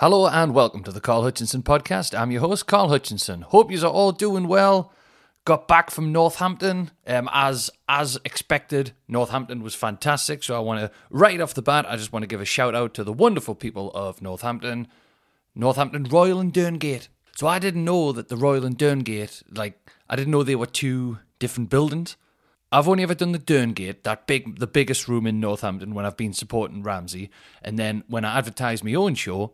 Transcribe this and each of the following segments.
Hello and welcome to the Carl Hutchinson podcast. I'm your host, Carl Hutchinson. Hope you are all doing well. Got back from Northampton um, as as expected. Northampton was fantastic, so I want to right off the bat, I just want to give a shout out to the wonderful people of Northampton, Northampton Royal and Derngate. So I didn't know that the Royal and Derngate, like I didn't know they were two different buildings. I've only ever done the Derngate, that big, the biggest room in Northampton when I've been supporting Ramsey, and then when I advertised my own show,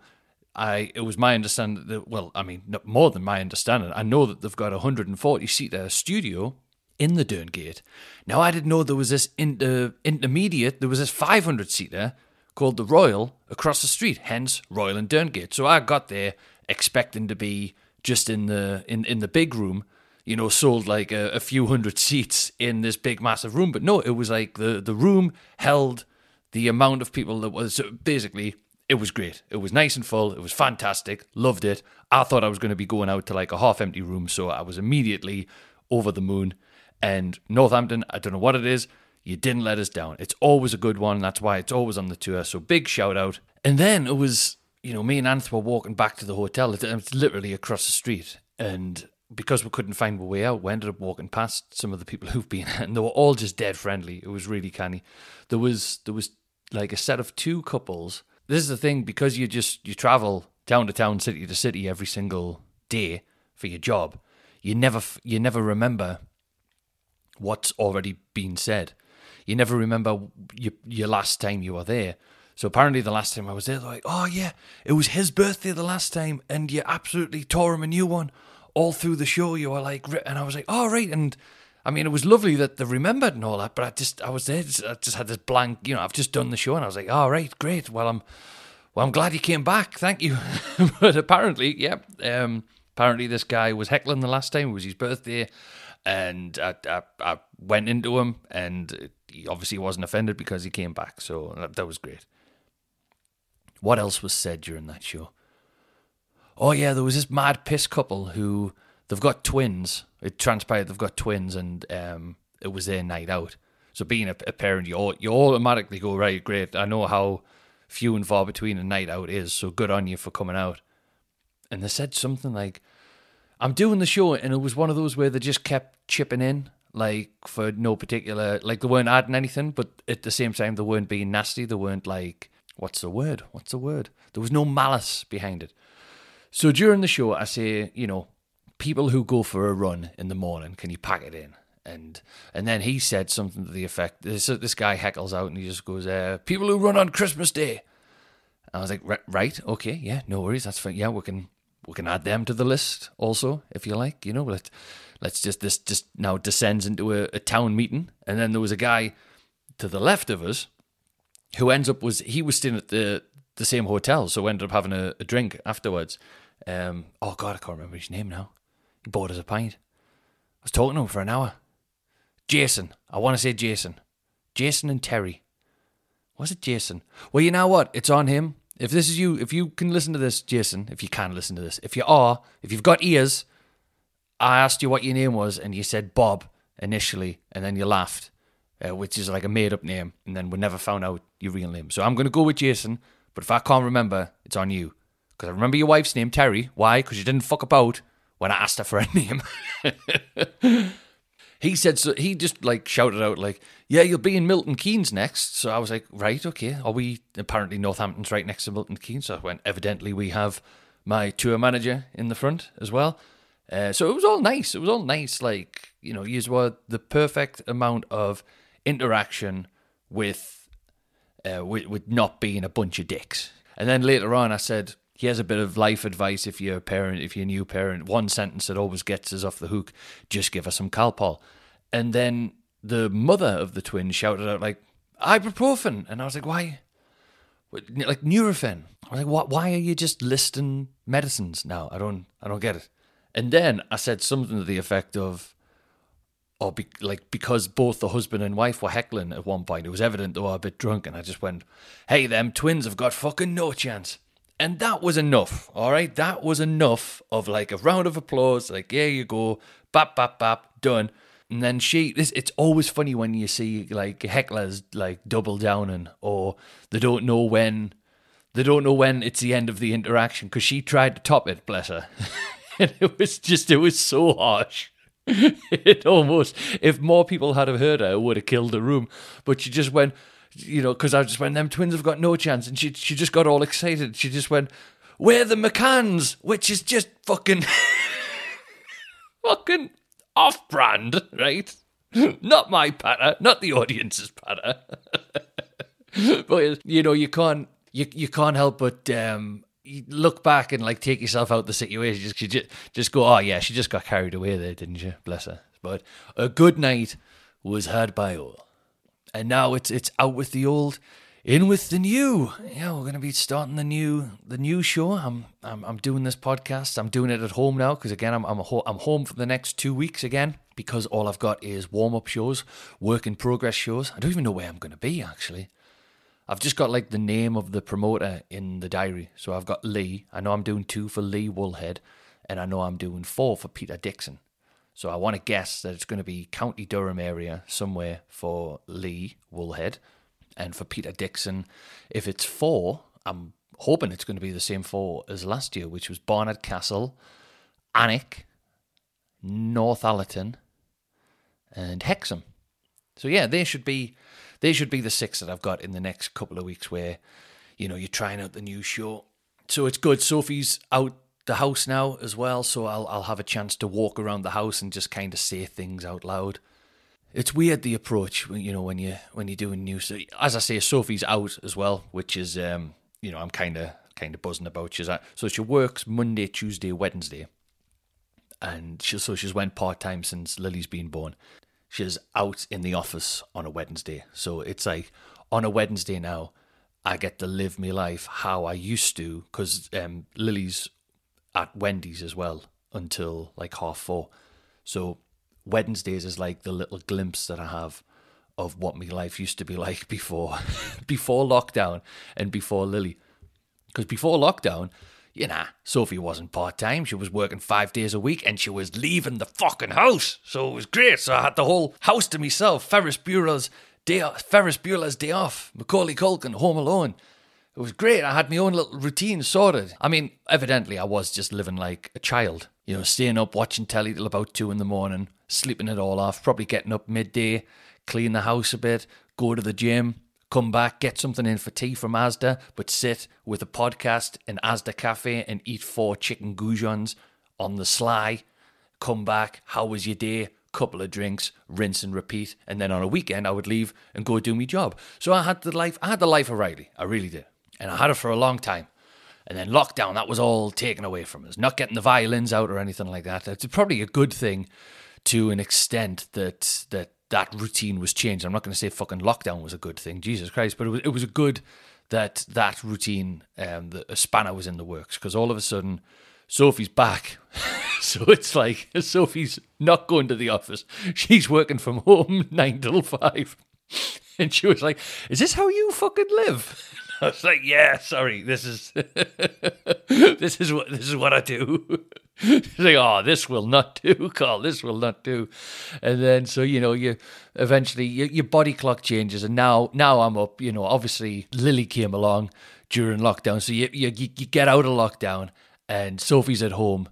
I it was my understanding that well, I mean, more than my understanding, I know that they've got a 140 seater uh, studio in the Derngate. Now I didn't know there was this inter, intermediate, there was this 500 seater called the Royal across the street, hence Royal and Derngate. So I got there expecting to be just in the in in the big room, you know, sold like a, a few hundred seats in this big massive room, but no, it was like the the room held the amount of people that was basically it was great. It was nice and full. It was fantastic. Loved it. I thought I was going to be going out to like a half empty room, so I was immediately over the moon. And Northampton, I don't know what it is. You didn't let us down. It's always a good one. That's why it's always on the tour. So big shout out. And then it was, you know, me and Anth were walking back to the hotel. It's literally across the street. And because we couldn't find a way out, we ended up walking past some of the people who've been, and they were all just dead friendly. It was really canny. There was there was like a set of two couples. This is the thing because you just you travel town to town, city to city every single day for your job. You never you never remember what's already been said. You never remember your, your last time you were there. So apparently, the last time I was there, they're like, "Oh yeah, it was his birthday the last time, and you absolutely tore him a new one all through the show." You were like, and I was like, "Oh right," and I mean, it was lovely that they remembered and all that, but I just, I was there, I just had this blank, you know, I've just done the show, and I was like, "Oh right, great. Well, I'm, well, I'm glad you came back. Thank you." but apparently, yeah, um, apparently this guy was heckling the last time. It was his birthday, and I, I, I went into him, and he obviously wasn't offended because he came back. So that, that was great. What else was said during that show? Oh yeah, there was this mad piss couple who they've got twins. It transpired they've got twins, and um, it was their night out. So being a, a parent, you you automatically go right, great. I know how few and far between a night out is, so good on you for coming out. And they said something like, "I'm doing the show," and it was one of those where they just kept chipping in, like for no particular, like they weren't adding anything, but at the same time they weren't being nasty. They weren't like, what's the word? What's the word? There was no malice behind it. So during the show, I say, you know, people who go for a run in the morning, can you pack it in? And and then he said something to the effect. This this guy heckles out and he just goes, uh, "People who run on Christmas Day." I was like, "Right, okay, yeah, no worries, that's fine. Yeah, we can we can add them to the list also if you like. You know, let let's just this just now descends into a, a town meeting, and then there was a guy to the left of us who ends up was he was staying at the the same hotel, so we ended up having a, a drink afterwards. Um, oh God, I can't remember his name now. He bought us a pint. I was talking to him for an hour. Jason, I want to say Jason, Jason and Terry. Was it Jason? Well, you know what? It's on him. if this is you, if you can listen to this, Jason, if you can listen to this, if you are, if you've got ears, I asked you what your name was, and you said Bob initially, and then you laughed, uh, which is like a made up name, and then we never found out your real name. So I'm going to go with Jason, but if I can't remember, it's on you. Because I remember your wife's name, Terry. Why? Because you didn't fuck about when I asked her for a name. he said so he just like shouted out like yeah you'll be in milton keynes next. So i was like right okay. Are we apparently northampton's right next to milton keynes. So i went evidently we have my tour manager in the front as well. Uh, so it was all nice. It was all nice like you know you were the perfect amount of interaction with uh, with, with not being a bunch of dicks. And then later on i said here's a bit of life advice if you're a parent, if you're a new parent. One sentence that always gets us off the hook: just give her some Calpol. And then the mother of the twins shouted out like ibuprofen, and I was like, why? Like Nurofen. I was like, what? Why are you just listing medicines now? I don't, I don't get it. And then I said something to the effect of, or be, like because both the husband and wife were heckling at one point. It was evident they were a bit drunk, and I just went, "Hey, them twins have got fucking no chance." And that was enough, all right? That was enough of like a round of applause, like, here you go, bap, bap, bap, done. And then she, this, it's always funny when you see like hecklers like double downing or they don't know when, they don't know when it's the end of the interaction because she tried to top it, bless her. and it was just, it was so harsh. it almost, if more people had have heard her, it would have killed the room. But she just went, you know, because I just went, them twins have got no chance. And she, she just got all excited. She just went, we're the McCanns, which is just fucking, fucking off brand, right? not my patter, not the audience's patter. but, you know, you can't, you, you can't help but um, look back and like take yourself out the situation. Just, just just go, oh yeah, she just got carried away there, didn't you? Bless her. But a good night was had by all and now it's it's out with the old, in with the new. Yeah, we're gonna be starting the new the new show. I'm I'm, I'm doing this podcast. I'm doing it at home now because again I'm I'm ho- I'm home for the next two weeks again because all I've got is warm up shows, work in progress shows. I don't even know where I'm gonna be actually. I've just got like the name of the promoter in the diary. So I've got Lee. I know I'm doing two for Lee Woolhead, and I know I'm doing four for Peter Dixon. So I want to guess that it's going to be County Durham area somewhere for Lee Woolhead. And for Peter Dixon, if it's four, I'm hoping it's going to be the same four as last year, which was Barnard Castle, Alnwick, Northallerton, and Hexham. So yeah, they should be they should be the six that I've got in the next couple of weeks where, you know, you're trying out the new show. So it's good. Sophie's out the house now as well, so I'll I'll have a chance to walk around the house and just kind of say things out loud. It's weird the approach, you know, when you when you're doing new. As I say, Sophie's out as well, which is um, you know, I'm kind of kind of buzzing about. She's at, so she works Monday, Tuesday, Wednesday, and she so she's went part time since Lily's been born. She's out in the office on a Wednesday, so it's like on a Wednesday now. I get to live my life how I used to because um, Lily's at Wendy's as well until like half four. So Wednesdays is like the little glimpse that I have of what my life used to be like before before lockdown and before Lily. Because before lockdown, you know, Sophie wasn't part time. She was working five days a week and she was leaving the fucking house. So it was great. So I had the whole house to myself. Ferris Bueller's day Ferris Bueller's day off. Macaulay Culkin, Home Alone. It was great. I had my own little routine sorted. I mean, evidently, I was just living like a child. You know, staying up, watching telly till about two in the morning, sleeping it all off, probably getting up midday, clean the house a bit, go to the gym, come back, get something in for tea from Asda, but sit with a podcast in Asda Cafe and eat four chicken goujons on the sly. Come back, how was your day? Couple of drinks, rinse and repeat, and then on a weekend I would leave and go do my job. So I had the life. I had the life of Riley. I really did and I had it for a long time. And then lockdown, that was all taken away from us. Not getting the violins out or anything like that. It's probably a good thing to an extent that that that routine was changed. I'm not going to say fucking lockdown was a good thing, Jesus Christ, but it was it was a good that that routine, um, the a spanner was in the works because all of a sudden Sophie's back. so it's like Sophie's not going to the office. She's working from home nine till five. And she was like, Is this how you fucking live? I was like, yeah, sorry, this is this is what this is what I do. She's like, oh, this will not do, Carl. This will not do. And then, so you know, you eventually your, your body clock changes, and now now I'm up. You know, obviously Lily came along during lockdown, so you you, you get out of lockdown, and Sophie's at home.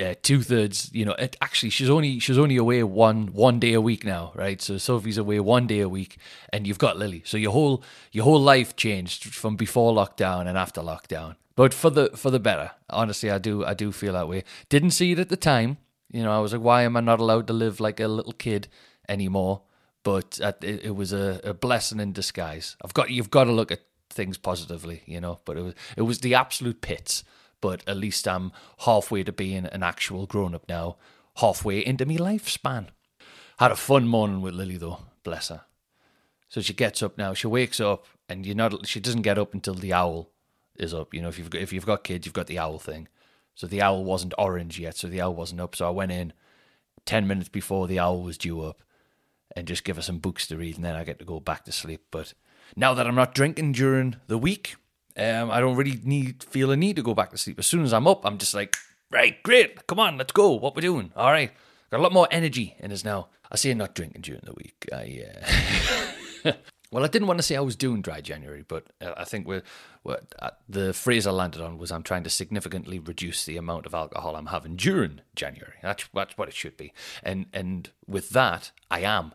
Uh, two thirds, you know. It, actually, she's only she's only away one one day a week now, right? So Sophie's away one day a week, and you've got Lily. So your whole your whole life changed from before lockdown and after lockdown but for the for the better. Honestly, I do I do feel that way. Didn't see it at the time. You know, I was like, why am I not allowed to live like a little kid anymore? But it, was a, a blessing in disguise. I've got you've got to look at things positively, you know. But it was it was the absolute pits. But at least I'm halfway to being an actual grown up now, halfway into my lifespan. Had a fun morning with Lily though, bless her. So she gets up now. She wakes up, and you're not. She doesn't get up until the owl is up. You know, if you've got, if you've got kids, you've got the owl thing. So the owl wasn't orange yet, so the owl wasn't up. So I went in ten minutes before the owl was due up, and just give her some books to read, and then I get to go back to sleep. But now that I'm not drinking during the week, um, I don't really need feel a need to go back to sleep. As soon as I'm up, I'm just like, right, great, come on, let's go. What we're doing? All right, got a lot more energy in us now. I say not drinking during the week. I. Uh... Well, I didn't want to say I was doing dry January, but uh, I think we're, we're uh, the phrase I landed on was I'm trying to significantly reduce the amount of alcohol I'm having during January. That's that's what it should be, and and with that I am.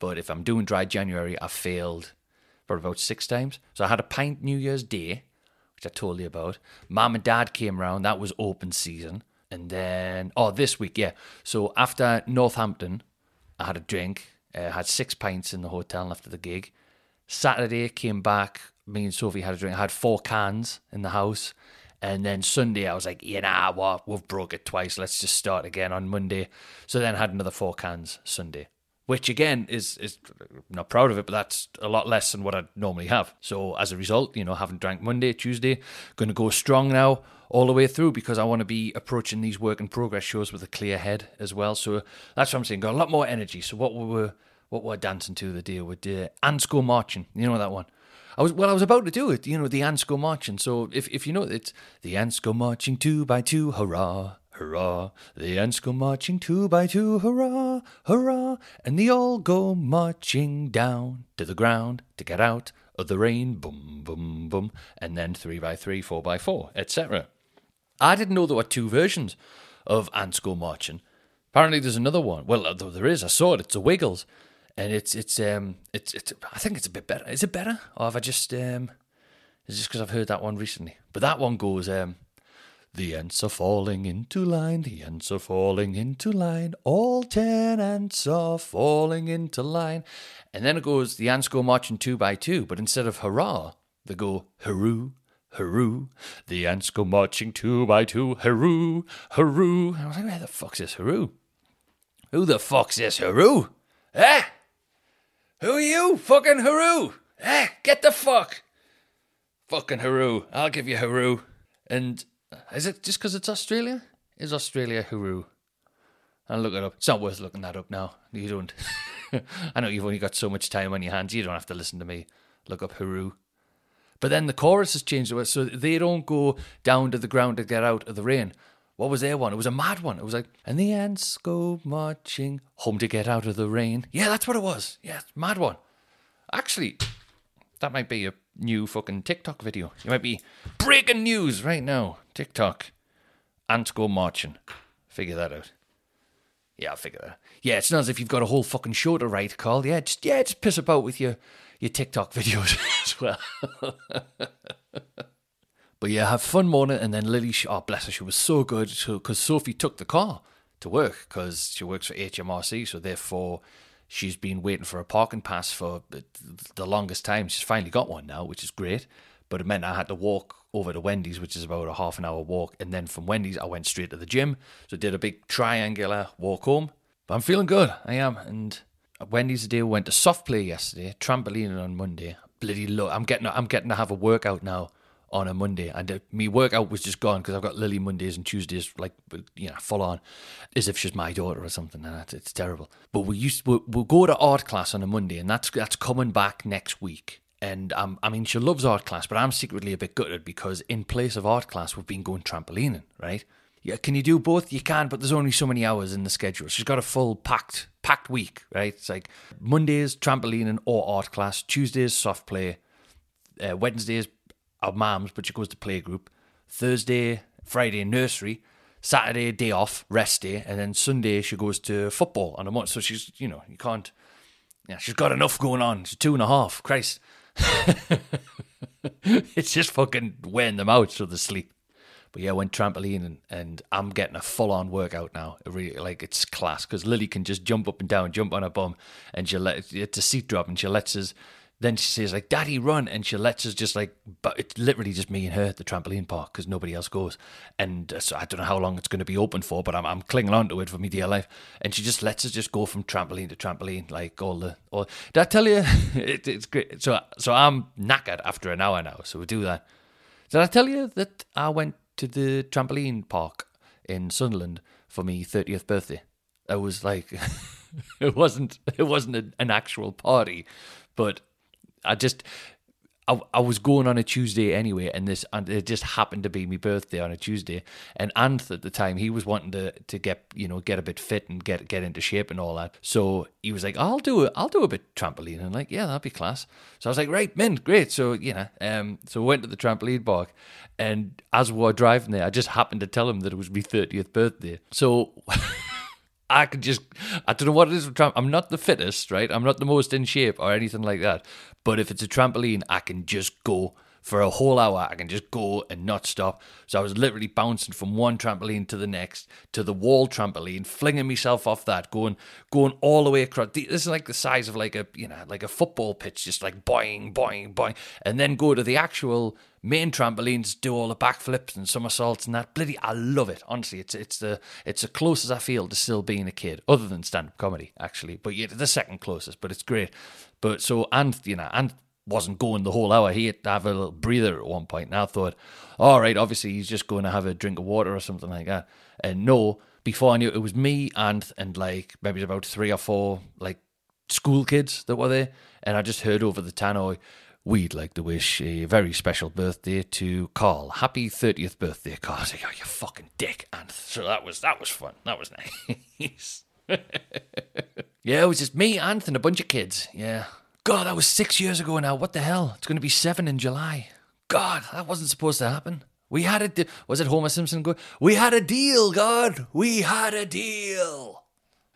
But if I'm doing dry January, I've failed for about six times. So I had a pint New Year's Day, which I told you about. Mom and Dad came round. That was open season, and then oh, this week, yeah. So after Northampton, I had a drink. Uh, had six pints in the hotel after the gig. Saturday came back. Me and Sophie had a drink. I had four cans in the house. And then Sunday, I was like, you know what? We've broke it twice. Let's just start again on Monday. So then I had another four cans Sunday, which again is is not proud of it, but that's a lot less than what I'd normally have. So as a result, you know, haven't drank Monday, Tuesday, going to go strong now all the way through because I want to be approaching these work in progress shows with a clear head as well. So that's what I'm saying. Got a lot more energy. So what we were what we're dancing to the deal with the ants go marching. You know that one. I was well. I was about to do it. You know the ants go marching. So if if you know it's the ants go marching two by two, hurrah, hurrah. The ants go marching two by two, hurrah, hurrah, and they all go marching down to the ground to get out of the rain. Boom, boom, boom, and then three by three, four by four, etc. I didn't know there were two versions of ants go marching. Apparently, there's another one. Well, there is. I saw it. It's the Wiggles and it's it's um it's it's I think it's a bit better. Is it better, or have I just um? Is just because I've heard that one recently? But that one goes um. The ants are falling into line, the ants are falling into line, all ten ants are falling into line. And then it goes, the ants go marching two by two, but instead of hurrah, they go hurroo, hurroo. The ants go marching two by two, hurroo, hurroo. And I was like, where the fuck's this hurroo? Who the fuck's this hurroo? Eh? Who are you? Fucking Haru! Eh, get the fuck! Fucking Haru. I'll give you Haru. And is it just because it's Australia? Is Australia Haru? I'll look it up. It's not worth looking that up now. You don't. I know you've only got so much time on your hands. You don't have to listen to me. Look up Haru. But then the chorus has changed so they don't go down to the ground to get out of the rain. What was their one? It was a mad one. It was like, and the ants go marching home to get out of the rain. Yeah, that's what it was. Yeah, mad one. Actually, that might be a new fucking TikTok video. You might be breaking news right now. TikTok. Ants go marching. Figure that out. Yeah, I'll figure that. Out. Yeah, it's not as if you've got a whole fucking show to write, Carl. Yeah, just yeah, just piss about with your your TikTok videos as well. But yeah, have fun morning. And then Lily, oh bless her, she was so good because Sophie took the car to work because she works for HMRC. So therefore, she's been waiting for a parking pass for the longest time. She's finally got one now, which is great. But it meant I had to walk over to Wendy's, which is about a half an hour walk. And then from Wendy's, I went straight to the gym. So I did a big triangular walk home. But I'm feeling good. I am. And Wendy's today went to soft play yesterday, trampoline on Monday. Bloody look, I'm getting I'm getting to have a workout now on a Monday, and uh, me workout was just gone because I've got Lily Mondays and Tuesdays like you know full on, as if she's my daughter or something. And it's terrible. But we used we'll, we'll go to art class on a Monday, and that's that's coming back next week. And um, I mean, she loves art class, but I'm secretly a bit gutted because in place of art class, we've been going trampolining, right? Yeah, can you do both? You can, but there's only so many hours in the schedule. She's got a full packed packed week, right? It's like Mondays trampolining or art class, Tuesdays soft play, uh, Wednesdays our mum's, but she goes to playgroup. Thursday, Friday nursery, Saturday day off, rest day, and then Sunday she goes to football on a month. So she's, you know, you can't. Yeah, she's got enough going on. She's two and a half. Christ, it's just fucking wearing them out so they sleep. But yeah, I went trampoline and, and I'm getting a full on workout now. It really like it's class because Lily can just jump up and down, jump on her bum, and she let it's a seat drop and she lets us. Then she says like, "Daddy, run!" and she lets us just like, but it's literally just me and her at the trampoline park because nobody else goes. And uh, so I don't know how long it's going to be open for, but I'm I'm clinging on to it for me dear life. And she just lets us just go from trampoline to trampoline, like all the. All, did I tell you? it, it's great. So so I'm knackered after an hour now. So we do that. Did I tell you that I went to the trampoline park in Sunderland for my 30th birthday? It was like it wasn't it wasn't an actual party, but I just I, I was going on a Tuesday anyway, and this and it just happened to be my birthday on a Tuesday. And Anth at the time, he was wanting to to get you know get a bit fit and get get into shape and all that. So he was like, "I'll do it. I'll do a bit trampoline." And like, yeah, that'd be class. So I was like, "Right, mint, great." So you know, um, so we went to the trampoline park, and as we were driving there, I just happened to tell him that it was my thirtieth birthday. So. I could just, I don't know what it is. with tram- I'm not the fittest, right? I'm not the most in shape or anything like that. But if it's a trampoline, I can just go for a whole hour. I can just go and not stop. So I was literally bouncing from one trampoline to the next to the wall trampoline, flinging myself off that, going, going all the way across. This is like the size of like a, you know, like a football pitch, just like boing, boing, boing, and then go to the actual main trampolines, do all the backflips and somersaults and that. Bloody, I love it. Honestly, it's it's the it's the closest I feel to still being a kid, other than stand up comedy, actually. But yeah, the second closest. But it's great. But so and you know and wasn't going the whole hour. He had to have a little breather at one point. And I thought, all right, obviously he's just going to have a drink of water or something like that. And no, before I knew it, it was me and and like maybe about three or four like school kids that were there. And I just heard over the tannoy, we'd like to wish a very special birthday to Carl. Happy 30th birthday, Carl. I was like, oh, you fucking dick. And so that was that was fun. That was nice. yeah, it was just me, Anth, and a bunch of kids. Yeah. God, that was six years ago now. What the hell? It's going to be seven in July. God, that wasn't supposed to happen. We had a de- was it Homer Simpson go? We had a deal, God. We had a deal.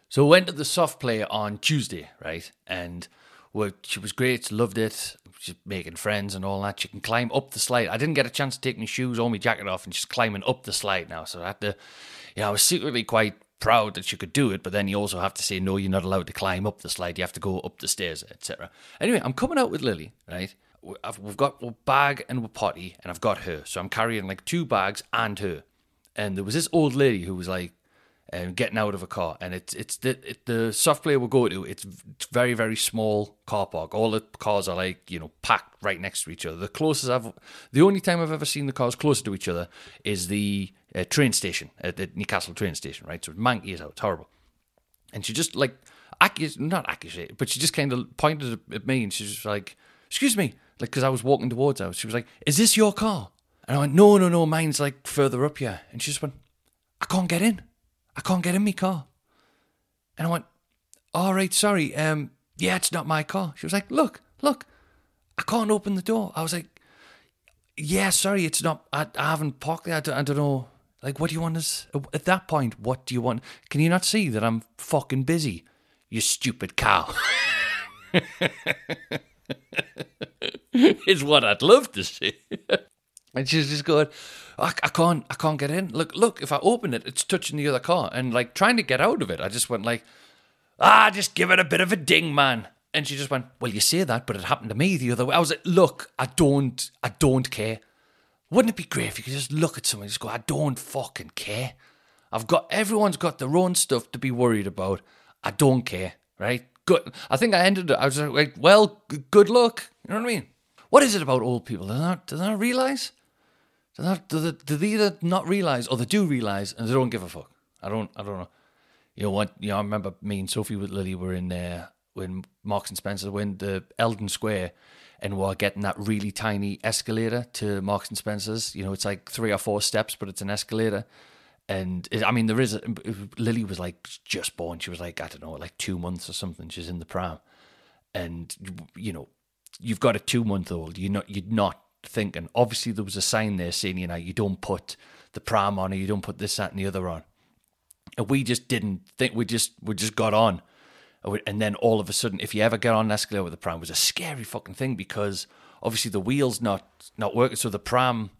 So we went to the soft play on Tuesday, right? And well, she was great, loved it. She's making friends and all that. She can climb up the slide. I didn't get a chance to take my shoes or my jacket off, and she's climbing up the slide now. So I had to, yeah, I was secretly quite proud that she could do it, but then you also have to say, no, you're not allowed to climb up the slide. You have to go up the stairs, etc. Anyway, I'm coming out with Lily, right? We've got a bag and a potty, and I've got her. So I'm carrying like two bags and her. And there was this old lady who was like, um, getting out of a car, and it's it's the it, the soft play we'll go to. It's, very very small car park. All the cars are like you know packed right next to each other. The closest I've, the only time I've ever seen the cars closer to each other is the uh, train station at the Newcastle train station. Right, so manky is out. It's horrible. And she just like accus not accusate, but she just kind of pointed at me, and she's just like, "Excuse me," like because I was walking towards her. She was like, "Is this your car?" And I went, "No, no, no, mine's like further up here." And she just went, "I can't get in." I can't get in my car. And I went, all right, sorry. Um, yeah, it's not my car. She was like, look, look, I can't open the door. I was like, yeah, sorry, it's not. I, I haven't parked there. I don't, I don't know. Like, what do you want us? At that point, what do you want? Can you not see that I'm fucking busy? You stupid cow. it's what I'd love to see. and she's just going, I, I can't, I can't get in. Look, look, if I open it, it's touching the other car, and like trying to get out of it, I just went like, ah, just give it a bit of a ding, man. And she just went, well, you say that, but it happened to me the other way. I was like, look, I don't, I don't care. Wouldn't it be great if you could just look at someone and just go, I don't fucking care. I've got everyone's got their own stuff to be worried about. I don't care, right? Good. I think I ended it. I was like, well, good luck. You know what I mean? What is it about old people? Do they not, they not realize? Do they, do, they, either not realize or they do realize and they don't give a fuck? I don't. I don't know. You know what? You know, I remember me and Sophie with Lily were in there when Marks and Spencer went to Eldon Square, and we're getting that really tiny escalator to Marks and Spencer's. You know, it's like three or four steps, but it's an escalator. And it, I mean, there is Lily was like just born. She was like I don't know, like two months or something. She's in the pram, and you know, you've got a two month old. You not you're not thinking. Obviously, there was a sign there saying you know you don't put the pram on or you don't put this that and the other on. And we just didn't think. We just we just got on and then all of a sudden, if you ever get on an escalator with a pram, was a scary fucking thing because obviously the wheel's not not working. So the pram,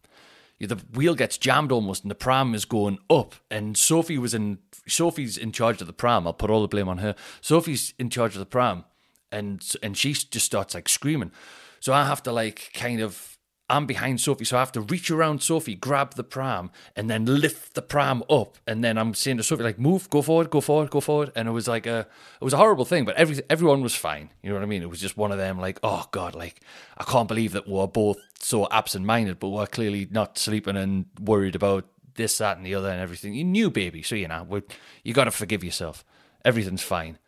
the wheel gets jammed almost, and the pram is going up. And Sophie was in Sophie's in charge of the pram. I'll put all the blame on her. Sophie's in charge of the pram, and and she just starts like screaming. So I have to like kind of I'm behind Sophie, so I have to reach around Sophie, grab the pram, and then lift the pram up. And then I'm saying to Sophie, like, move, go forward, go forward, go forward. And it was like a, it was a horrible thing, but every everyone was fine. You know what I mean? It was just one of them, like, oh god, like I can't believe that we're both so absent-minded, but we're clearly not sleeping and worried about this, that, and the other, and everything. You knew, baby, so you know, you got to forgive yourself. Everything's fine.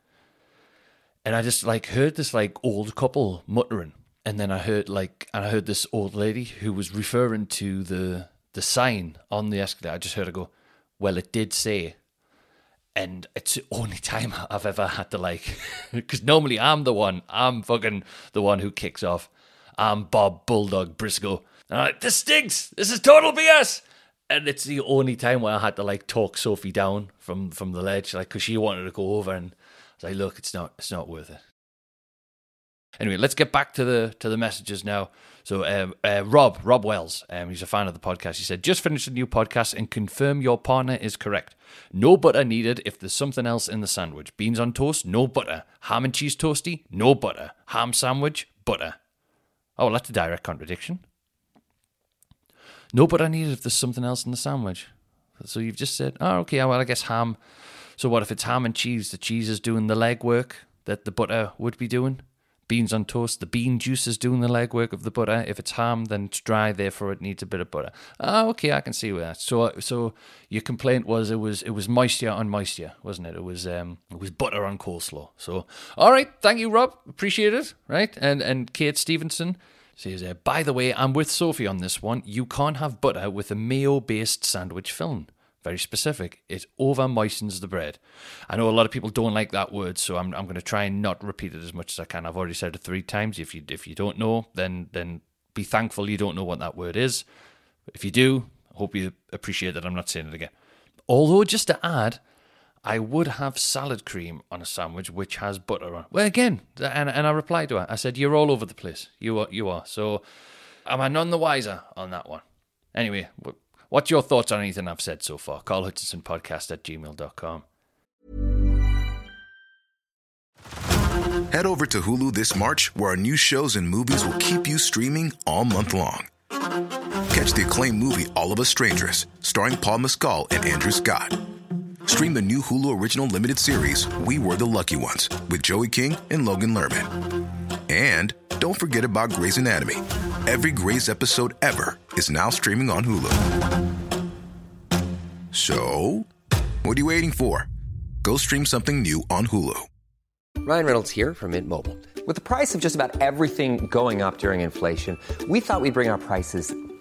And I just like heard this like old couple muttering and then I heard like, and I heard this old lady who was referring to the the sign on the escalator. I just heard her go, "Well, it did say," and it's the only time I've ever had to like, because normally I'm the one, I'm fucking the one who kicks off. I'm Bob Bulldog Briscoe, and I'm like, "This stinks. This is total BS." And it's the only time where I had to like talk Sophie down from from the ledge, like because she wanted to go over, and I was like, "Look, it's not, it's not worth it. Anyway, let's get back to the to the messages now. So, um, uh, Rob Rob Wells, um, he's a fan of the podcast. He said, "Just finished a new podcast and confirm your partner is correct. No butter needed if there's something else in the sandwich. Beans on toast, no butter. Ham and cheese toasty, no butter. Ham sandwich, butter. Oh, well, that's a direct contradiction. No butter needed if there's something else in the sandwich. So you've just said, oh, okay, well, I guess ham. So what if it's ham and cheese? The cheese is doing the legwork that the butter would be doing." Beans on toast. The bean juice is doing the legwork of the butter. If it's ham, then it's dry, therefore it needs a bit of butter. Ah, okay, I can see where that. So, so your complaint was it was it was moisture on moisture, wasn't it? It was um it was butter on coleslaw. So, all right, thank you, Rob. Appreciate it. Right, and and Kate Stevenson says, uh, by the way, I'm with Sophie on this one. You can't have butter with a mayo-based sandwich filling very specific. It over moistens the bread. I know a lot of people don't like that word, so I'm I'm going to try and not repeat it as much as I can. I've already said it three times. If you if you don't know, then then be thankful you don't know what that word is. If you do, I hope you appreciate that I'm not saying it again. Although, just to add, I would have salad cream on a sandwich which has butter on. Well, again, and and I replied to her. I said, "You're all over the place. You are. You are." So, am I none the wiser on that one? Anyway, What's your thoughts on anything I've said so far? Carl Hutchinson podcast at gmail.com. Head over to Hulu this March, where our new shows and movies will keep you streaming all month long. Catch the acclaimed movie All of Us Strangers, starring Paul Mescal and Andrew Scott. Stream the new Hulu original limited series We Were the Lucky Ones with Joey King and Logan Lerman. And don't forget about Grey's Anatomy. Every Grey's episode ever is now streaming on Hulu. So, what are you waiting for? Go stream something new on Hulu. Ryan Reynolds here from Mint Mobile. With the price of just about everything going up during inflation, we thought we'd bring our prices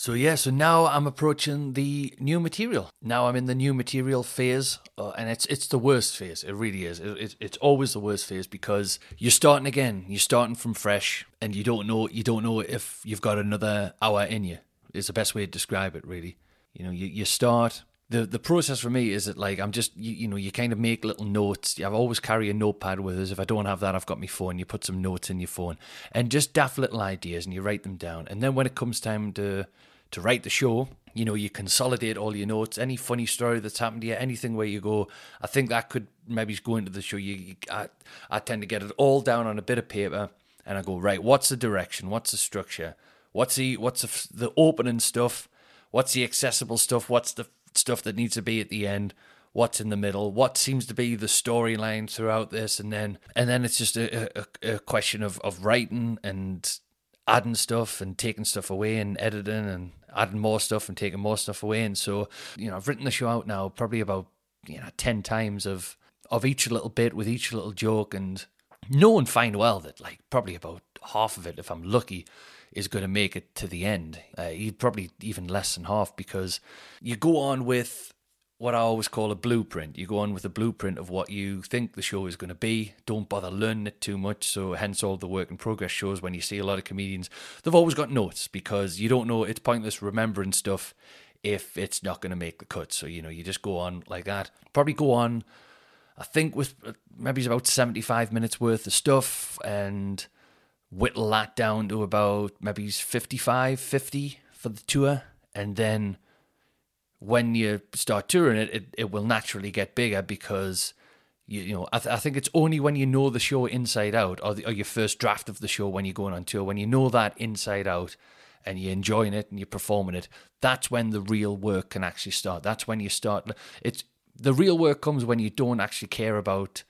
So yeah, so now I'm approaching the new material. Now I'm in the new material phase, uh, and it's it's the worst phase. It really is. It, it, it's always the worst phase because you're starting again. You're starting from fresh, and you don't know you don't know if you've got another hour in you. Is the best way to describe it. Really, you know, you you start. The, the process for me is that like I'm just you, you know you kind of make little notes. I've always carry a notepad with us. If I don't have that, I've got my phone. You put some notes in your phone and just daft little ideas and you write them down. And then when it comes time to to write the show, you know, you consolidate all your notes, any funny story that's happened to you, anything where you go, I think that could maybe go into the show. You, you I, I tend to get it all down on a bit of paper, and I go, right, what's the direction? What's the structure? What's the what's the, the opening stuff? what's the accessible stuff, what's the stuff that needs to be at the end, what's in the middle, what seems to be the storyline throughout this, and then and then it's just a, a, a question of of writing and adding stuff and taking stuff away and editing and adding more stuff and taking more stuff away. And so, you know, I've written the show out now probably about, you know, 10 times of, of each little bit with each little joke and knowing fine well that like probably about half of it, if I'm lucky, is going to make it to the end. Uh, probably even less than half because you go on with what I always call a blueprint. You go on with a blueprint of what you think the show is going to be. Don't bother learning it too much. So, hence all the work in progress shows. When you see a lot of comedians, they've always got notes because you don't know. It's pointless remembering stuff if it's not going to make the cut. So, you know, you just go on like that. Probably go on, I think, with uh, maybe it's about 75 minutes worth of stuff and whittle that down to about maybe 55, 50 for the tour. And then when you start touring it, it, it will naturally get bigger because you, you know I, th- I think it's only when you know the show inside out or, the, or your first draft of the show when you're going on tour when you know that inside out and you're enjoying it and you're performing it that's when the real work can actually start. That's when you start it's the real work comes when you don't actually care about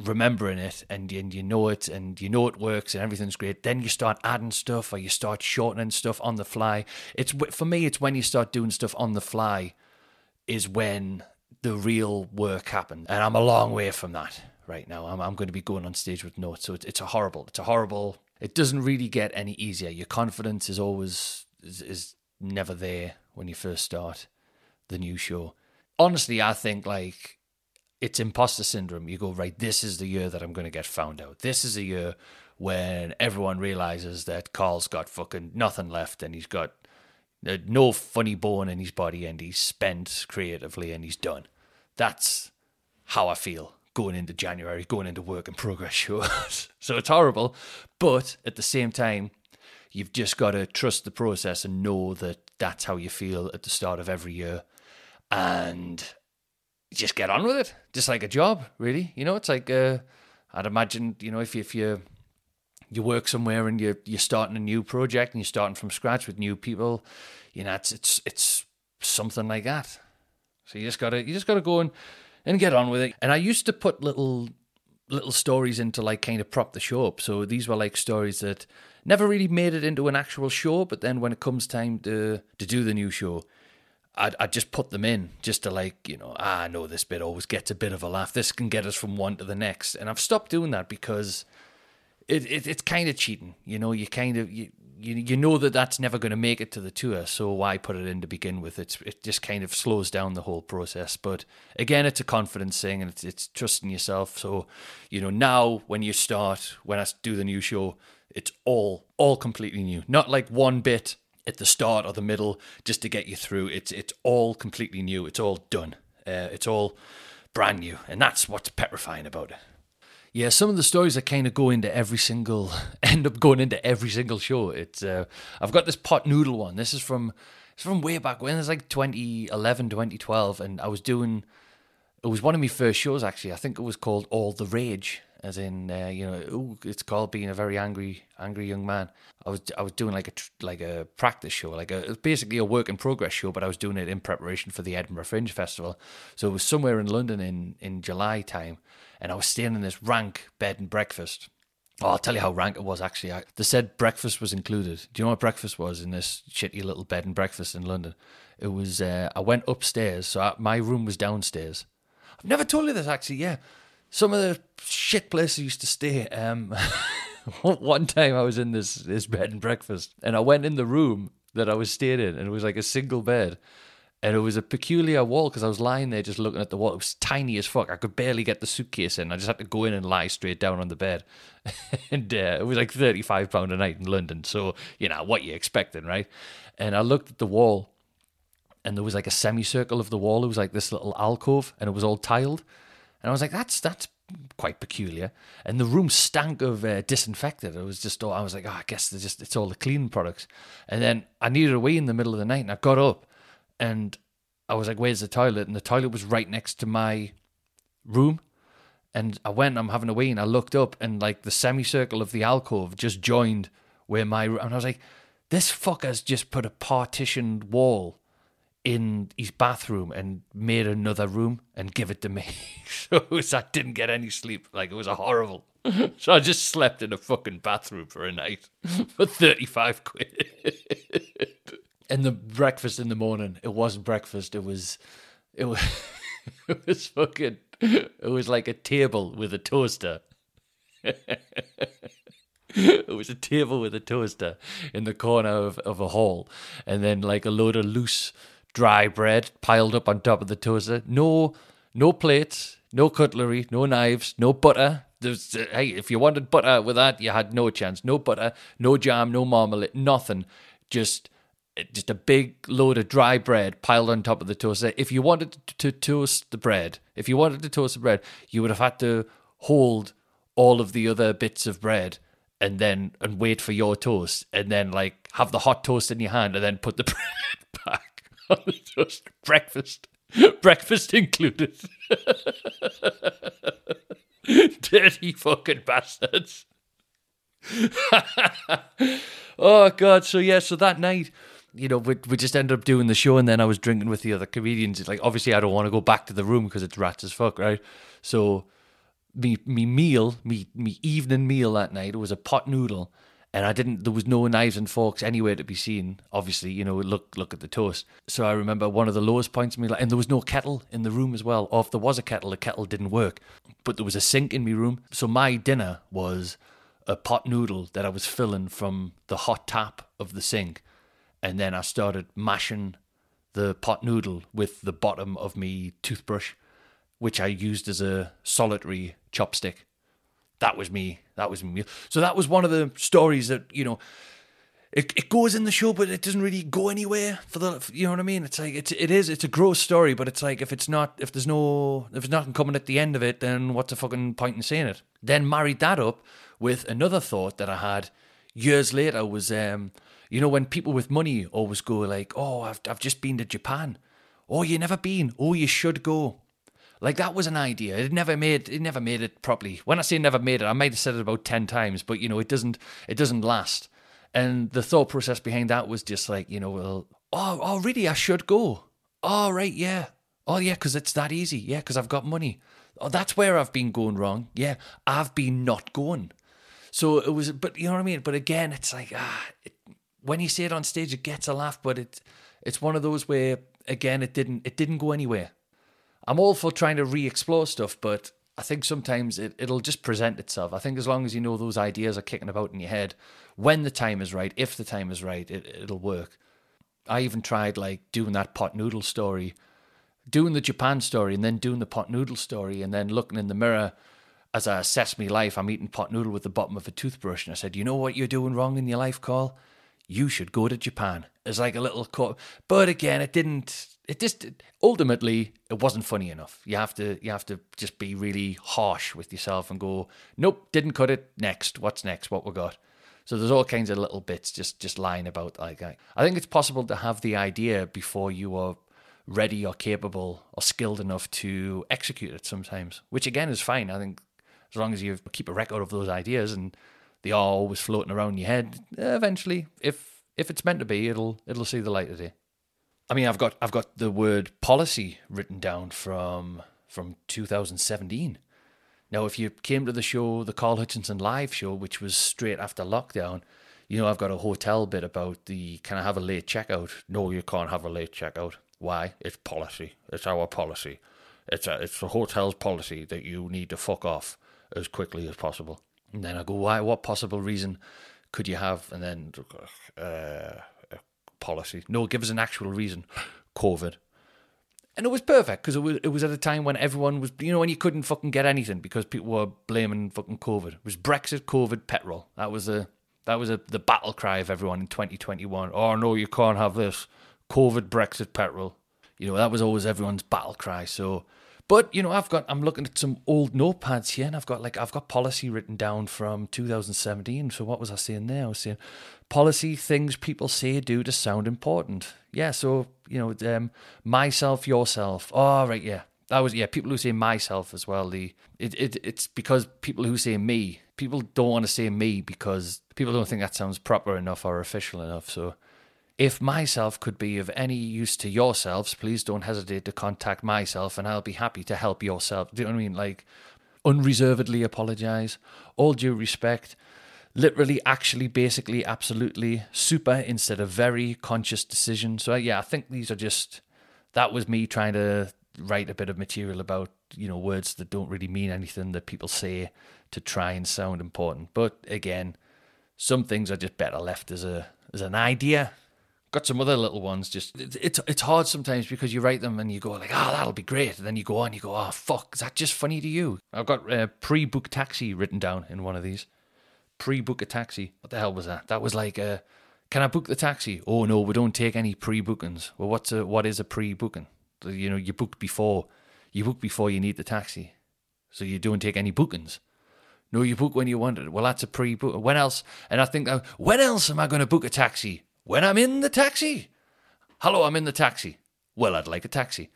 remembering it and, and you know it and you know it works and everything's great then you start adding stuff or you start shortening stuff on the fly. It's for me it's when you start doing stuff on the fly is when the real work happens and i'm a long way from that right now. I'm, I'm going to be going on stage with notes. So it's, it's a horrible it's a horrible it doesn't really get any easier. Your confidence is always is, is never there when you first start the new show. Honestly i think like it's imposter syndrome. You go, right, this is the year that I'm going to get found out. This is a year when everyone realizes that Carl's got fucking nothing left and he's got uh, no funny bone in his body and he's spent creatively and he's done. That's how I feel going into January, going into work in progress shows. so it's horrible. But at the same time, you've just got to trust the process and know that that's how you feel at the start of every year. And just get on with it, just like a job, really. You know, it's like uh, I'd imagine, you know, if you, if you you work somewhere and you you're starting a new project and you're starting from scratch with new people, you know, it's it's it's something like that. So you just gotta you just gotta go and and get on with it. And I used to put little little stories into like kind of prop the show up. So these were like stories that never really made it into an actual show, but then when it comes time to to do the new show, I'd, I'd just put them in just to like, you know, ah, I know this bit always gets a bit of a laugh. This can get us from one to the next. And I've stopped doing that because it, it it's kind of cheating. You know, you kind of, you, you, you know that that's never going to make it to the tour. So why put it in to begin with? It's, it just kind of slows down the whole process. But again, it's a confidence thing and it's, it's trusting yourself. So, you know, now when you start, when I do the new show, it's all, all completely new. Not like one bit at the start or the middle just to get you through. It's it's all completely new. It's all done. Uh, it's all brand new, and that's what's petrifying about it. Yeah, some of the stories that kind of go into every single, end up going into every single show. It's uh, I've got this pot noodle one. This is from it's from way back when. It's like 2011, 2012, and I was doing. It was one of my first shows actually. I think it was called All the Rage, as in uh, you know ooh, it's called being a very angry angry young man i was i was doing like a like a practice show like a basically a work in progress show but i was doing it in preparation for the edinburgh fringe festival so it was somewhere in london in in july time and i was staying in this rank bed and breakfast Oh, I'll tell you how rank it was actually. I, they said breakfast was included. Do you know what breakfast was in this shitty little bed and breakfast in London? It was, uh, I went upstairs, so I, my room was downstairs. I've never told you this actually, yeah some of the shit places I used to stay. Um, one time I was in this this bed and breakfast, and I went in the room that I was staying in, and it was like a single bed. And it was a peculiar wall because I was lying there just looking at the wall. It was tiny as fuck. I could barely get the suitcase in. I just had to go in and lie straight down on the bed. and uh, it was like £35 a night in London. So, you know, what you're expecting, right? And I looked at the wall and there was like a semicircle of the wall. It was like this little alcove and it was all tiled. And I was like, that's that's quite peculiar. And the room stank of uh, disinfectant. It was just, I was like, oh, I guess just it's all the cleaning products. And then I needed a wee in the middle of the night, and I got up, and I was like, where's the toilet? And the toilet was right next to my room. And I went, I'm having a wee, and I looked up, and like the semicircle of the alcove just joined where my and I was like, this fucker's just put a partitioned wall in his bathroom and made another room and give it to me. so was, I didn't get any sleep. Like it was a horrible. so I just slept in a fucking bathroom for a night for 35 quid. and the breakfast in the morning, it wasn't breakfast. It was, it was, it was fucking, it was like a table with a toaster. it was a table with a toaster in the corner of, of a hall, and then like a load of loose dry bread piled up on top of the toaster. No, no plates, no cutlery, no knives, no butter. There's, uh, hey, if you wanted butter with that, you had no chance. No butter, no jam, no marmalade, nothing. Just just a big load of dry bread piled on top of the toaster. If you wanted to toast the bread, if you wanted to toast the bread, you would have had to hold all of the other bits of bread and then and wait for your toast and then like have the hot toast in your hand and then put the bread back the. Breakfast. Breakfast included. Dirty fucking bastards. oh god, so yeah, so that night you know, we, we just ended up doing the show, and then I was drinking with the other comedians. It's like, obviously, I don't want to go back to the room because it's rats as fuck, right? So, me me meal, me me evening meal that night was a pot noodle, and I didn't. There was no knives and forks anywhere to be seen. Obviously, you know, look look at the toast. So I remember one of the lowest points of me, and there was no kettle in the room as well. Or if there was a kettle, the kettle didn't work. But there was a sink in my room. So my dinner was a pot noodle that I was filling from the hot tap of the sink and then I started mashing the pot noodle with the bottom of me toothbrush, which I used as a solitary chopstick. That was me. That was me. So that was one of the stories that you know. It, it goes in the show, but it doesn't really go anywhere for the. You know what I mean? It's like it's it is it's a gross story, but it's like if it's not if there's no if there's nothing coming at the end of it, then what's the fucking point in saying it? Then married that up with another thought that I had years later was um you know, when people with money always go like, "Oh, I've I've just been to Japan." Oh, you never been. Oh, you should go. Like that was an idea. It never made it never made it properly. When I say never made it, I might have said it about ten times, but you know, it doesn't it doesn't last. And the thought process behind that was just like, you know, well, oh, oh, really? I should go. Oh, right, yeah. Oh, yeah, because it's that easy. Yeah, because I've got money. Oh, that's where I've been going wrong. Yeah, I've been not going. So it was, but you know what I mean. But again, it's like ah, it, when you say it on stage, it gets a laugh, but it's it's one of those where again it didn't it didn't go anywhere. I'm all for trying to re-explore stuff, but I think sometimes it, it'll just present itself. I think as long as you know those ideas are kicking about in your head, when the time is right, if the time is right, it, it'll work. I even tried like doing that pot noodle story, doing the Japan story, and then doing the pot noodle story, and then looking in the mirror as I assess my life. I'm eating pot noodle with the bottom of a toothbrush, and I said, "You know what you're doing wrong in your life, Carl? You should go to Japan. It's like a little cut. But again, it didn't. It just ultimately it wasn't funny enough. You have to you have to just be really harsh with yourself and go, nope, didn't cut it. Next, what's next? What we got? So there's all kinds of little bits just just lying about like that. I think it's possible to have the idea before you are ready or capable or skilled enough to execute it sometimes, which again is fine. I think as long as you keep a record of those ideas and they are always floating around your head. Eventually, if if it's meant to be, it'll it'll see the light of day. I mean, I've got I've got the word policy written down from from 2017. Now, if you came to the show, the Carl Hutchinson live show, which was straight after lockdown, you know I've got a hotel bit about the can I have a late checkout? No, you can't have a late checkout. Why? It's policy. It's our policy. It's a, it's the hotel's policy that you need to fuck off as quickly as possible. And then I go, why? What possible reason could you have? And then uh, policy. No, give us an actual reason. COVID. And it was perfect because it was it was at a time when everyone was you know when you couldn't fucking get anything because people were blaming fucking COVID. It was Brexit, COVID, petrol. That was a that was a, the battle cry of everyone in 2021. Oh no, you can't have this. COVID, Brexit, petrol. You know that was always everyone's battle cry. So but you know, I've got I'm looking at some old notepads here, and I've got like I've got policy written down from 2017. So what was I saying there? I was saying policy things people say do to sound important. Yeah. So you know, um, myself, yourself. Oh right, yeah. That was yeah. People who say myself as well. The it, it it's because people who say me. People don't want to say me because people don't think that sounds proper enough or official enough. So if myself could be of any use to yourselves, please don't hesitate to contact myself and I'll be happy to help yourself. Do you know what I mean? Like, unreservedly apologize, all due respect, literally, actually, basically, absolutely, super instead of very conscious decision. So, yeah, I think these are just, that was me trying to write a bit of material about, you know, words that don't really mean anything that people say to try and sound important. But again, some things are just better left as a as an idea got some other little ones. Just it's it's, hard sometimes because you write them and you go like, oh, that'll be great, and then you go on, you go, oh, fuck, is that just funny to you? I've got uh, pre-book taxi written down in one of these. Pre-book a taxi. What the hell was that? That was like, uh, can I book the taxi? Oh no, we don't take any pre-bookings. Well, what's a what is a pre-booking? You know, you book before you book before you need the taxi, so you don't take any bookings. No, you book when you want it. Well, that's a pre-book. When else? And I think, uh, when else am I going to book a taxi? When I'm in the taxi. Hello, I'm in the taxi. Well, I'd like a taxi.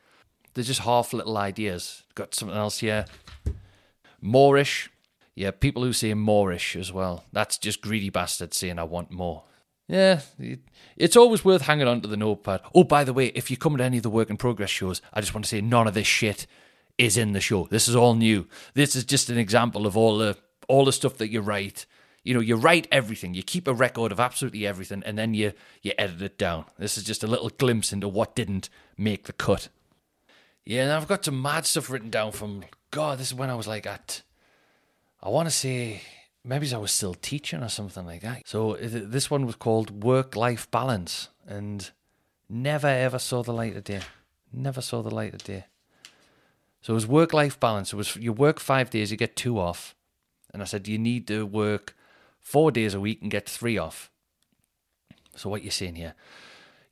They're just half little ideas. Got something else here. Moorish. Yeah, people who say Moorish as well. That's just greedy bastards saying I want more. Yeah, it's always worth hanging on to the notepad. Oh, by the way, if you come to any of the work in progress shows, I just want to say none of this shit is in the show. This is all new. This is just an example of all the all the stuff that you write you know you write everything you keep a record of absolutely everything and then you you edit it down. This is just a little glimpse into what didn't make the cut. Yeah and i've got some mad stuff written down from god this is when i was like at i want to say maybe i was still teaching or something like that. So uh, this one was called work life balance and never ever saw the light of day. Never saw the light of day. So it was work life balance. It was you work five days you get two off. And I said, you need to work four days a week and get three off. So what you're saying here,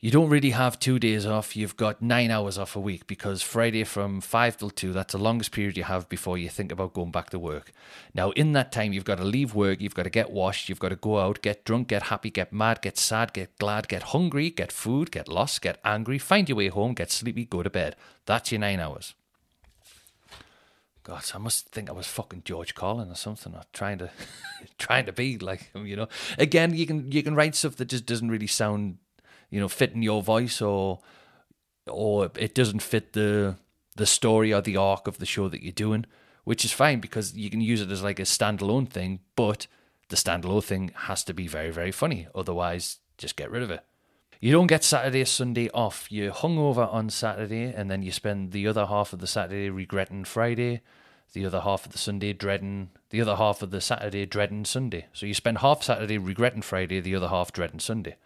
you don't really have two days off. You've got nine hours off a week because Friday from five till two, that's the longest period you have before you think about going back to work. Now, in that time, you've got to leave work, you've got to get washed, you've got to go out, get drunk, get happy, get mad, get sad, get glad, get hungry, get food, get lost, get angry, find your way home, get sleepy, go to bed. That's your nine hours. God, I must think I was fucking George Carlin or something, or trying to, trying to be like him. You know, again, you can you can write stuff that just doesn't really sound, you know, fit in your voice, or or it doesn't fit the the story or the arc of the show that you're doing, which is fine because you can use it as like a standalone thing. But the standalone thing has to be very very funny, otherwise, just get rid of it. You don't get Saturday, Sunday off. You're hungover on Saturday, and then you spend the other half of the Saturday regretting Friday, the other half of the Sunday dreading, the other half of the Saturday dreading Sunday. So you spend half Saturday regretting Friday, the other half dreading Sunday.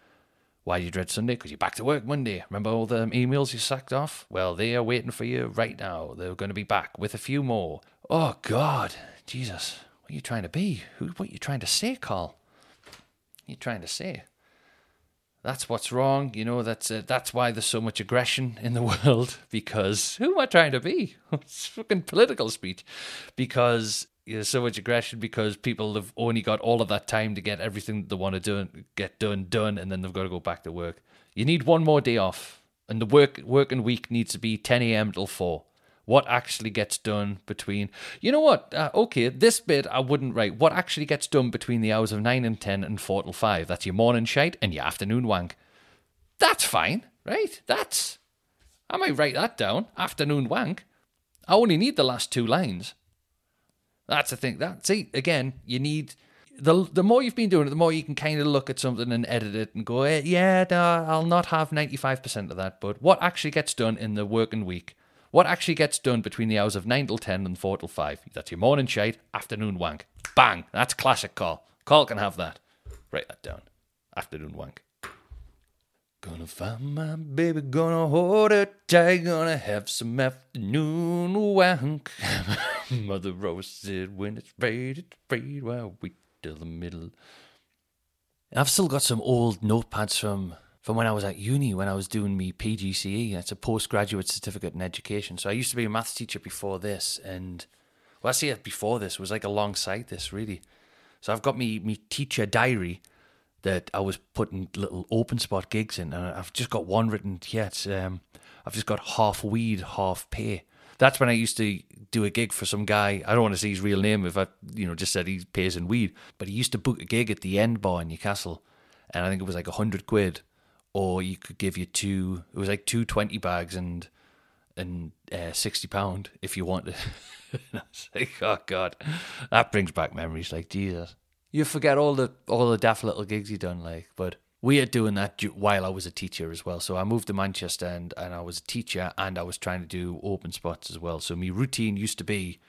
Why do you dread Sunday? Because you're back to work Monday. Remember all the emails you sacked off? Well, they are waiting for you right now. They're going to be back with a few more. Oh, God. Jesus. What are you trying to be? Who, what are you trying to say, Carl? What are you trying to say? That's what's wrong. You know, that's uh, that's why there's so much aggression in the world. Because who am I trying to be? it's fucking political speech. Because there's so much aggression because people have only got all of that time to get everything they want to do and get done done, and then they've got to go back to work. You need one more day off, and the work working week needs to be 10 a.m. till four what actually gets done between you know what uh, okay this bit i wouldn't write what actually gets done between the hours of 9 and 10 and 4 till 5 that's your morning shite and your afternoon wank. That's fine right? That's i might write that down afternoon wank. I only need the last two lines. That's the thing that see again you need the the more you've been doing it, the more you can kind of look at something and edit it and go, eh, yeah, no, I'll not have ninety five percent of that. But what actually gets done in the working week what actually gets done between the hours of 9 till 10 and 4 till 5? That's your morning shade, afternoon wank. Bang! That's classic Carl. Carl can have that. Write that down. Afternoon wank. Gonna find my baby, gonna hold her tight, gonna have some afternoon wank. Mother Rose said, when it's afraid, it's afraid, well, wait till the middle. I've still got some old notepads from from when I was at uni, when I was doing me PGCE. It's a postgraduate certificate in education. So I used to be a maths teacher before this, and well, I it before this was like alongside this, really. So I've got me me teacher diary that I was putting little open spot gigs in, and I've just got one written yet. Um, I've just got half weed, half pay. That's when I used to do a gig for some guy. I don't want to say his real name if I, you know, just said he pays in weed. But he used to book a gig at the End Bar in Newcastle, and I think it was like a hundred quid or you could give you two. It was like two 20 bags and and uh, sixty pound if you wanted. I was like, oh god, that brings back memories. Like Jesus, you forget all the all the daft little gigs you done. Like, but we are doing that while I was a teacher as well. So I moved to Manchester and and I was a teacher and I was trying to do open spots as well. So my routine used to be.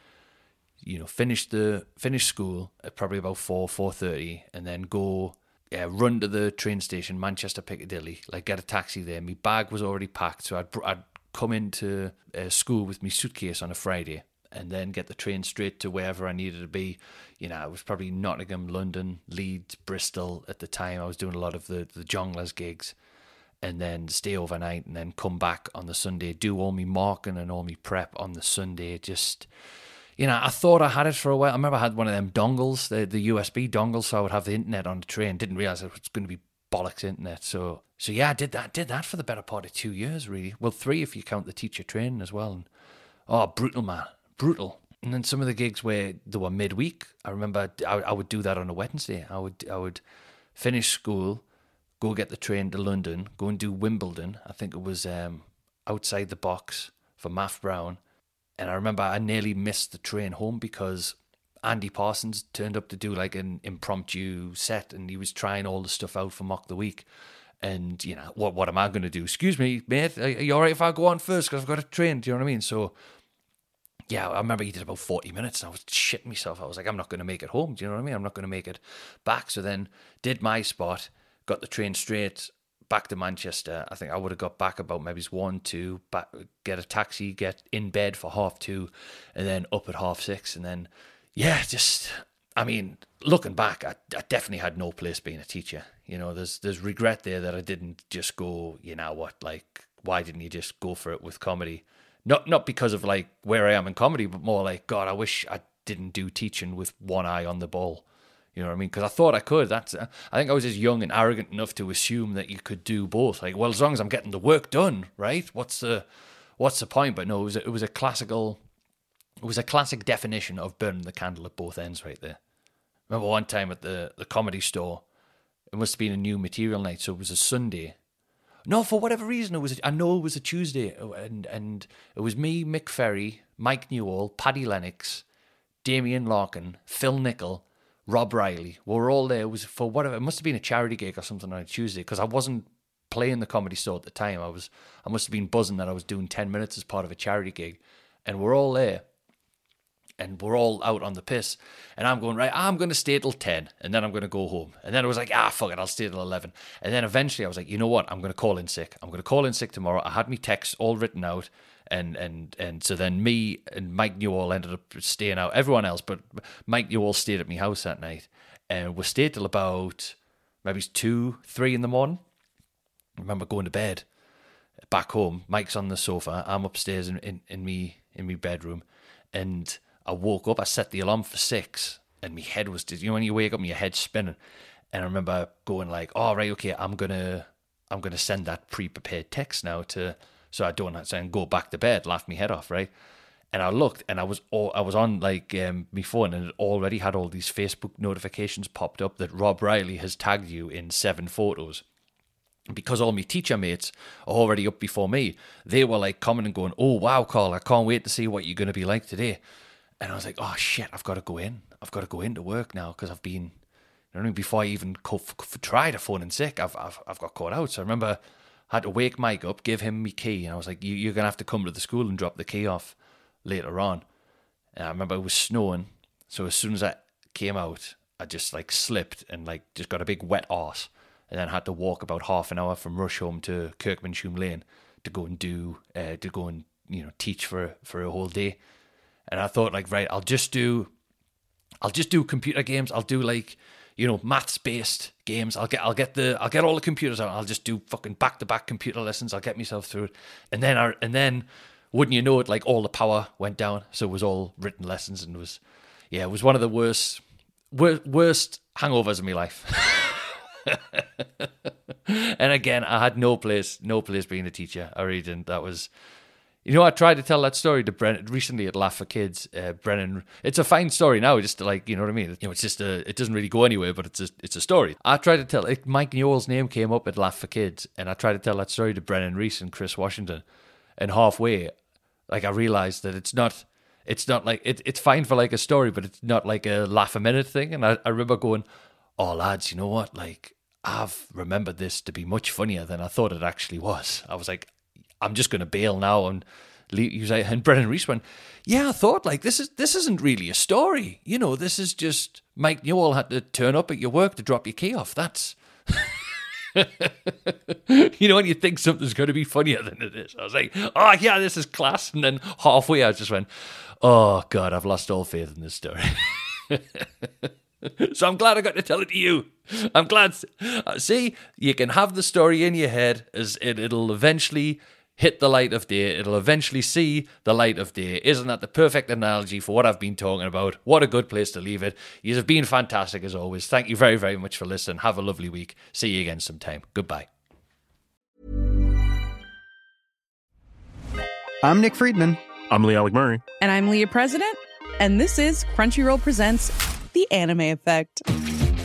You know, finish the finish school at probably about four four thirty, and then go yeah, run to the train station, Manchester Piccadilly, like get a taxi there. My bag was already packed, so I'd, I'd come into uh, school with my suitcase on a Friday and then get the train straight to wherever I needed to be. You know, it was probably Nottingham, London, Leeds, Bristol at the time. I was doing a lot of the, the jongleurs gigs and then stay overnight and then come back on the Sunday, do all my marking and all my prep on the Sunday. Just, you know, I thought I had it for a while. I remember I had one of them dongles, the, the USB dongles, so I would have the internet on the train. Didn't realize it was going to be bollocks internet. So so yeah, I did that. Did that for the better part of two years, really. Well, three if you count the teacher training as well. And oh, brutal man, brutal. And then some of the gigs where they were midweek, I remember I, I would do that on a Wednesday. I would I would finish school, go get the train to London, go and do Wimbledon. I think it was um, outside the box for Matt Brown. And I remember I nearly missed the train home because Andy Parsons turned up to do like an impromptu set and he was trying all the stuff out for Mock the Week. And, you know, what what am I going to do? Excuse me, mate, are you all right if I go on first? Because I've got a train, do you know what I mean? So, yeah, I remember he did about 40 minutes and I was shitting myself. I was like, I'm not going to make it home, do you know what I mean? I'm not going to make it back. So then did my spot, got the train straight back to Manchester. I think I would have got back about maybe one, two, back, get a taxi, get in bed for half two, and then up at half six, and then yeah, just I mean, looking back, I, I, definitely had no place being a teacher. You know, there's there's regret there that I didn't just go. You know what? Like, why didn't you just go for it with comedy? Not not because of like where I am in comedy, but more like God, I wish I didn't do teaching with one eye on the ball. You know what I mean? Because I thought I could. That's uh, I think I was just young and arrogant enough to assume that you could do both. Like, well, as long as I'm getting the work done, right? What's the what's the point? But no, it was a, it was a classical it was a classic definition of burning the candle at both ends right there. Remember one time at the, the comedy store, it must have been a new material night, so it was a Sunday. No, for whatever reason, it was. A, I know it was a Tuesday, oh, and and it was me, Mick Ferry, Mike Newall, Paddy Lennox, Damien Larkin, Phil Nichol, Rob Riley. We were all there. It was for whatever. It must have been a charity gig or something on a Tuesday because I wasn't playing the comedy store at the time. I was. I must have been buzzing that I was doing ten minutes as part of a charity gig, and we're all there and we're all out on the piss. And I'm going, right, I'm going to stay till 10 and then I'm going to go home. And then I was like, ah, fuck it, I'll stay till 11. And then eventually I was like, you know what, I'm going to call in sick. I'm going to call in sick tomorrow. I had my texts all written out. And, and and so then me and Mike Newall ended up staying out. Everyone else, but Mike Newall stayed at my house that night. And we stayed till about maybe two, three in the morning. I remember going to bed back home. Mike's on the sofa. I'm upstairs in, in, in me in my bedroom. And I woke up, I set the alarm for six, and my head was, you know, when you wake up and your head's spinning. And I remember going like, "All oh, right, okay, I'm gonna, I'm gonna send that pre-prepared text now to, so I don't have to go back to bed, laugh my head off, right?" And I looked, and I was, all, I was on like um, my phone, and it already had all these Facebook notifications popped up that Rob Riley has tagged you in seven photos because all my teacher mates are already up before me, they were like coming and going, Oh, wow, Carl, I can't wait to see what you're going to be like today. And I was like, oh shit, I've got to go in. I've got to go into work now because I've been, you know, before I even co- tried a phone in sick, I've, I've, I've got caught out. So I remember had to wake Mike up, give him my key, and I was like, you, you're going to have to come to the school and drop the key off later on. And I remember it was snowing. So as soon as I came out, I just like slipped and like just got a big wet arse. And then had to walk about half an hour from Rusholme to Kirkmanshulme Lane to go and do, uh, to go and, you know, teach for, for a whole day and I thought like, right, I'll just do, I'll just do computer games. I'll do like, you know, maths based games. I'll get, I'll get the, I'll get all the computers out. I'll just do fucking back to back computer lessons. I'll get myself through it, and then I, and then, wouldn't you know it, like all the power went down. So it was all written lessons, and was, yeah, it was one of the worst, wor- worst hangovers of my life. and again, I had no place, no place being a teacher. I really didn't. That was You know, I tried to tell that story to Brennan recently at Laugh for Kids. Uh, Brennan, it's a fine story now. Just like, you know what I mean? You know, it's just a, it doesn't really go anywhere, but it's a, it's a story. I tried to tell. It, Mike Newall's name came up at Laugh for Kids, and I tried to tell that story to Brennan Reece and Chris Washington, and halfway, like I realized that it's not. It's not like it, it's fine for like a story, but it's not like a laugh a minute thing. And I, I remember going, "Oh lads, you know what? Like I've remembered this to be much funnier than I thought it actually was." I was like, I'm just going to bail now and leave. Like, and Brennan Reece went, yeah, I thought like this is this isn't really a story. You know, this is just Mike Newall had to turn up at your work to drop your key off. That's. you know, when you think something's going to be funnier than it is. I was like, oh, yeah, this is class. And then halfway, I just went, oh, God, I've lost all faith in this story. so I'm glad I got to tell it to you. I'm glad. Uh, see, you can have the story in your head as it, it'll eventually hit the light of day. It'll eventually see the light of day. Isn't that the perfect analogy for what I've been talking about? What a good place to leave it. You have been fantastic as always. Thank you very, very much for listening. Have a lovely week. See you again sometime. Goodbye. I'm Nick Friedman. I'm Lee Alec Murray. And I'm Leah President. And this is Crunchyroll Presents The Anime Effect.